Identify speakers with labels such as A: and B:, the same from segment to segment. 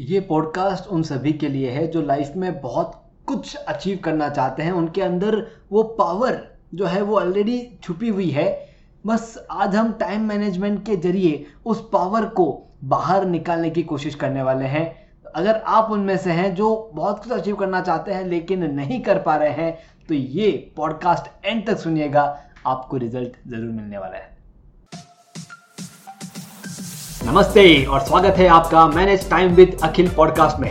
A: ये पॉडकास्ट उन सभी के लिए है जो लाइफ में बहुत कुछ अचीव करना चाहते हैं। उनके अंदर वो पावर जो है वो ऑलरेडी छुपी हुई है। बस आज हम टाइम मैनेजमेंट के ज़रिए उस पावर को बाहर निकालने की कोशिश करने वाले हैं। अगर आप उनमें से हैं जो बहुत कुछ अचीव करना चाहते हैं लेकिन नहीं कर पा रहे हैं तो ये पॉडकास्ट एंड तक सुनिएगा। आपको रिज़ल्ट ज़रूर मिलने वाला है। नमस्ते और स्वागत है आपका manage time with Akhil podcast में।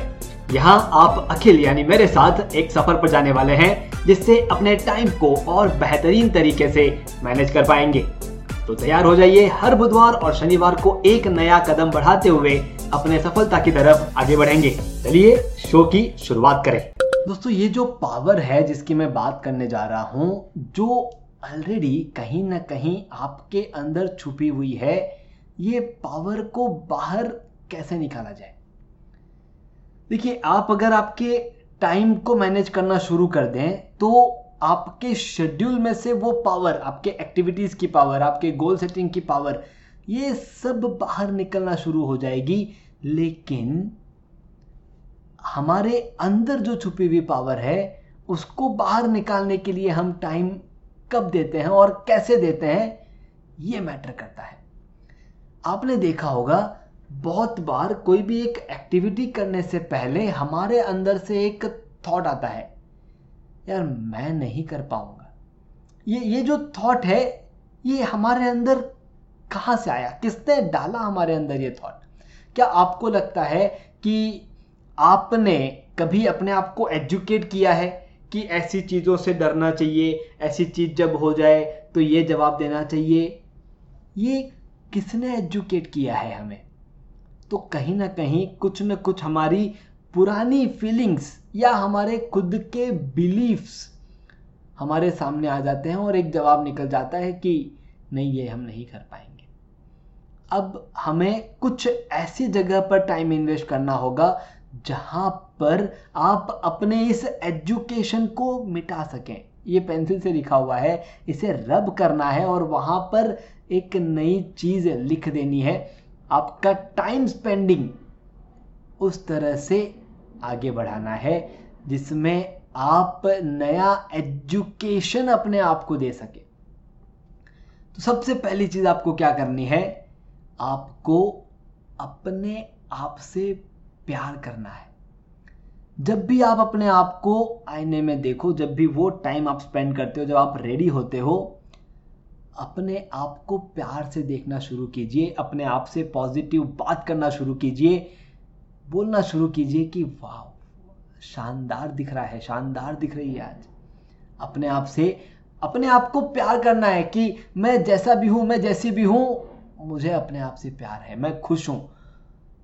A: यहाँ आप अखिल यानी मेरे साथ एक सफ़र पर जाने वाले हैं, जिससे अपने टाइम को और बेहतरीन तरीके से मैनेज कर पाएँगे। तो तैयार हो जाइए हर बुधवार और शनिवार को एक नया कदम बढ़ाते हुए अपने सफलता की तरफ़ आगे बढ़ेंगे। चलिए शो की शुरुआत करें। दोस्तों, ये जो पावर है जिसकी मैं बात करने जा रहा हूँ, जो ऑलरेडी कहीं ना कहीं आपके अंदर छुपी हुई है ये पावर को बाहर कैसे निकाला जाए? देखिए, आप अगर आपके टाइम को मैनेज करना शुरू कर दें तो आपके शेड्यूल में से वो पावर आपके एक्टिविटीज़ की पावर आपके गोल सेटिंग की पावर ये सब बाहर निकलना शुरू हो जाएगी। लेकिन हमारे अंदर जो छुपी हुई पावर है, उसको बाहर निकालने के लिए हम टाइम कब देते हैं और कैसे देते हैं, ये मैटर करता है। आपने देखा होगा, बहुत बार कोई भी एक एक्टिविटी करने से पहले हमारे अंदर से एक थॉट आता है, यार, मैं नहीं कर पाऊँगा। ये ये जो थॉट है, ये हमारे अंदर कहाँ से आया? किसने डाला हमारे अंदर ये थॉट क्या आपको लगता है कि आपने कभी अपने आप को एजुकेट किया है कि ऐसी चीज़ों से डरना चाहिए, ऐसी चीज़ जब हो जाए तो ये जवाब देना चाहिए? ये किसने एजुकेट किया है हमें? तो कहीं ना कहीं कुछ न कुछ हमारी पुरानी फीलिंग्स या हमारे खुद के बिलीफ्स हमारे सामने आ जाते हैं और एक जवाब निकल जाता है कि नहीं, ये हम नहीं कर पाएँगे। अब हमें कुछ ऐसी जगह पर टाइम इन्वेस्ट करना होगा जहाँ पर आप अपने इस एजुकेशन को मिटा सकें। ये पेंसिल से लिखा हुआ है, इसे रब करना है और वहाँ पर एक नई चीज़ लिख देनी है। आपका टाइम स्पेंडिंग उस तरह से आगे बढ़ाना है, जिसमें आप नया एजुकेशन अपने आप को दे सके। तो सबसे पहली चीज़ आपको क्या करनी है? आपको अपने आप से प्यार करना है। जब भी आप अपने आप को आईने में देखो, जब भी वो टाइम आप स्पेंड करते हो, जब आप रेडी होते हो, अपने आप को प्यार से देखना शुरू कीजिए, अपने आप से पॉजिटिव बात करना शुरू कीजिए, बोलना शुरू कीजिए कि वाह शानदार दिख रहा है, शानदार दिख रही है आज। अपने आप से, अपने आप को प्यार करना है कि, मैं जैसा भी हूँ, मैं जैसी भी हूँ, मुझे अपने आप से प्यार है, मैं खुश हूँ।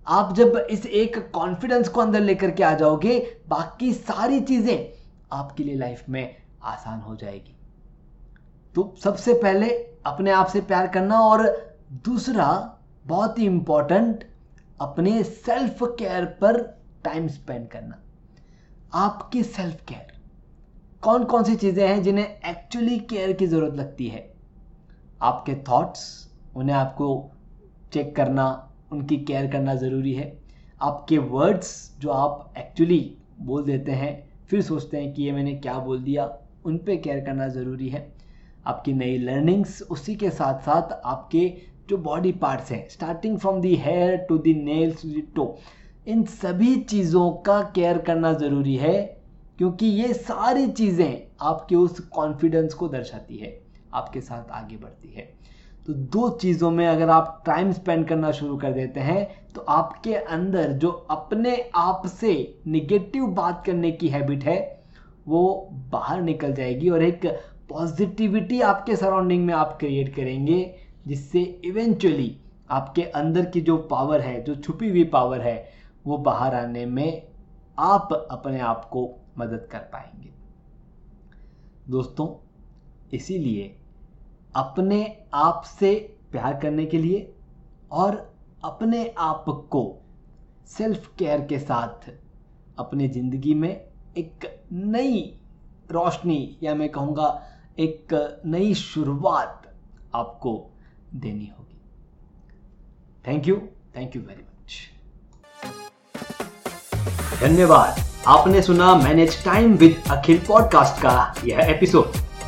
A: आप जब इस एक कॉन्फिडेंस को अंदर लेकर के आ जाओगे, बाकी सारी चीज़ें आपके लिए लाइफ में आसान हो जाएगी। तो सबसे पहले अपने आप से प्यार करना और दूसरा, बहुत ही इंपॉर्टेंट अपने सेल्फ केयर पर टाइम स्पेंड करना। आपकी सेल्फ केयर कौन कौन सी चीज़ें हैं जिन्हें एक्चुअली केयर की ज़रूरत लगती है? आपके थॉट्स उन्हें आपको चेक करना उनकी केयर करना ज़रूरी है। आपके वर्ड्स जो आप एक्चुअली बोल देते हैं, फिर सोचते हैं कि ये मैंने क्या बोल दिया, उन पर केयर करना ज़रूरी है। आपकी नई लर्निंग्स उसी के साथ साथ आपके जो बॉडी पार्ट्स हैं starting from the hair to the nails to the toe इन सभी चीज़ों का केयर करना ज़रूरी है, क्योंकि ये सारी चीज़ें आपके उस कॉन्फिडेंस को दर्शाती है, आपके साथ आगे बढ़ती है। तो दो चीज़ों में अगर आप टाइम स्पेंड करना शुरू कर देते हैं तो आपके अंदर जो अपने आप से निगेटिव बात करने की हैबिट है, वो बाहर निकल जाएगी और एक पॉजिटिविटी आपके सराउंडिंग में आप क्रिएट करेंगे, जिससे इवेंचुअली आपके अंदर की जो पावर है, जो छुपी हुई पावर है, वो बाहर आने में आप अपने आप को मदद कर पाएँगे। दोस्तों, इसीलिए अपने आप से प्यार करने के लिए और अपने आप को सेल्फ केयर के साथ अपनी ज़िंदगी में एक नई रोशनी, या मैं कहूँगा एक नई शुरुआत आपको देनी होगी। Thank you thank you very much धन्यवाद। आपने सुना manage time with Akhil podcast का यह एपिसोड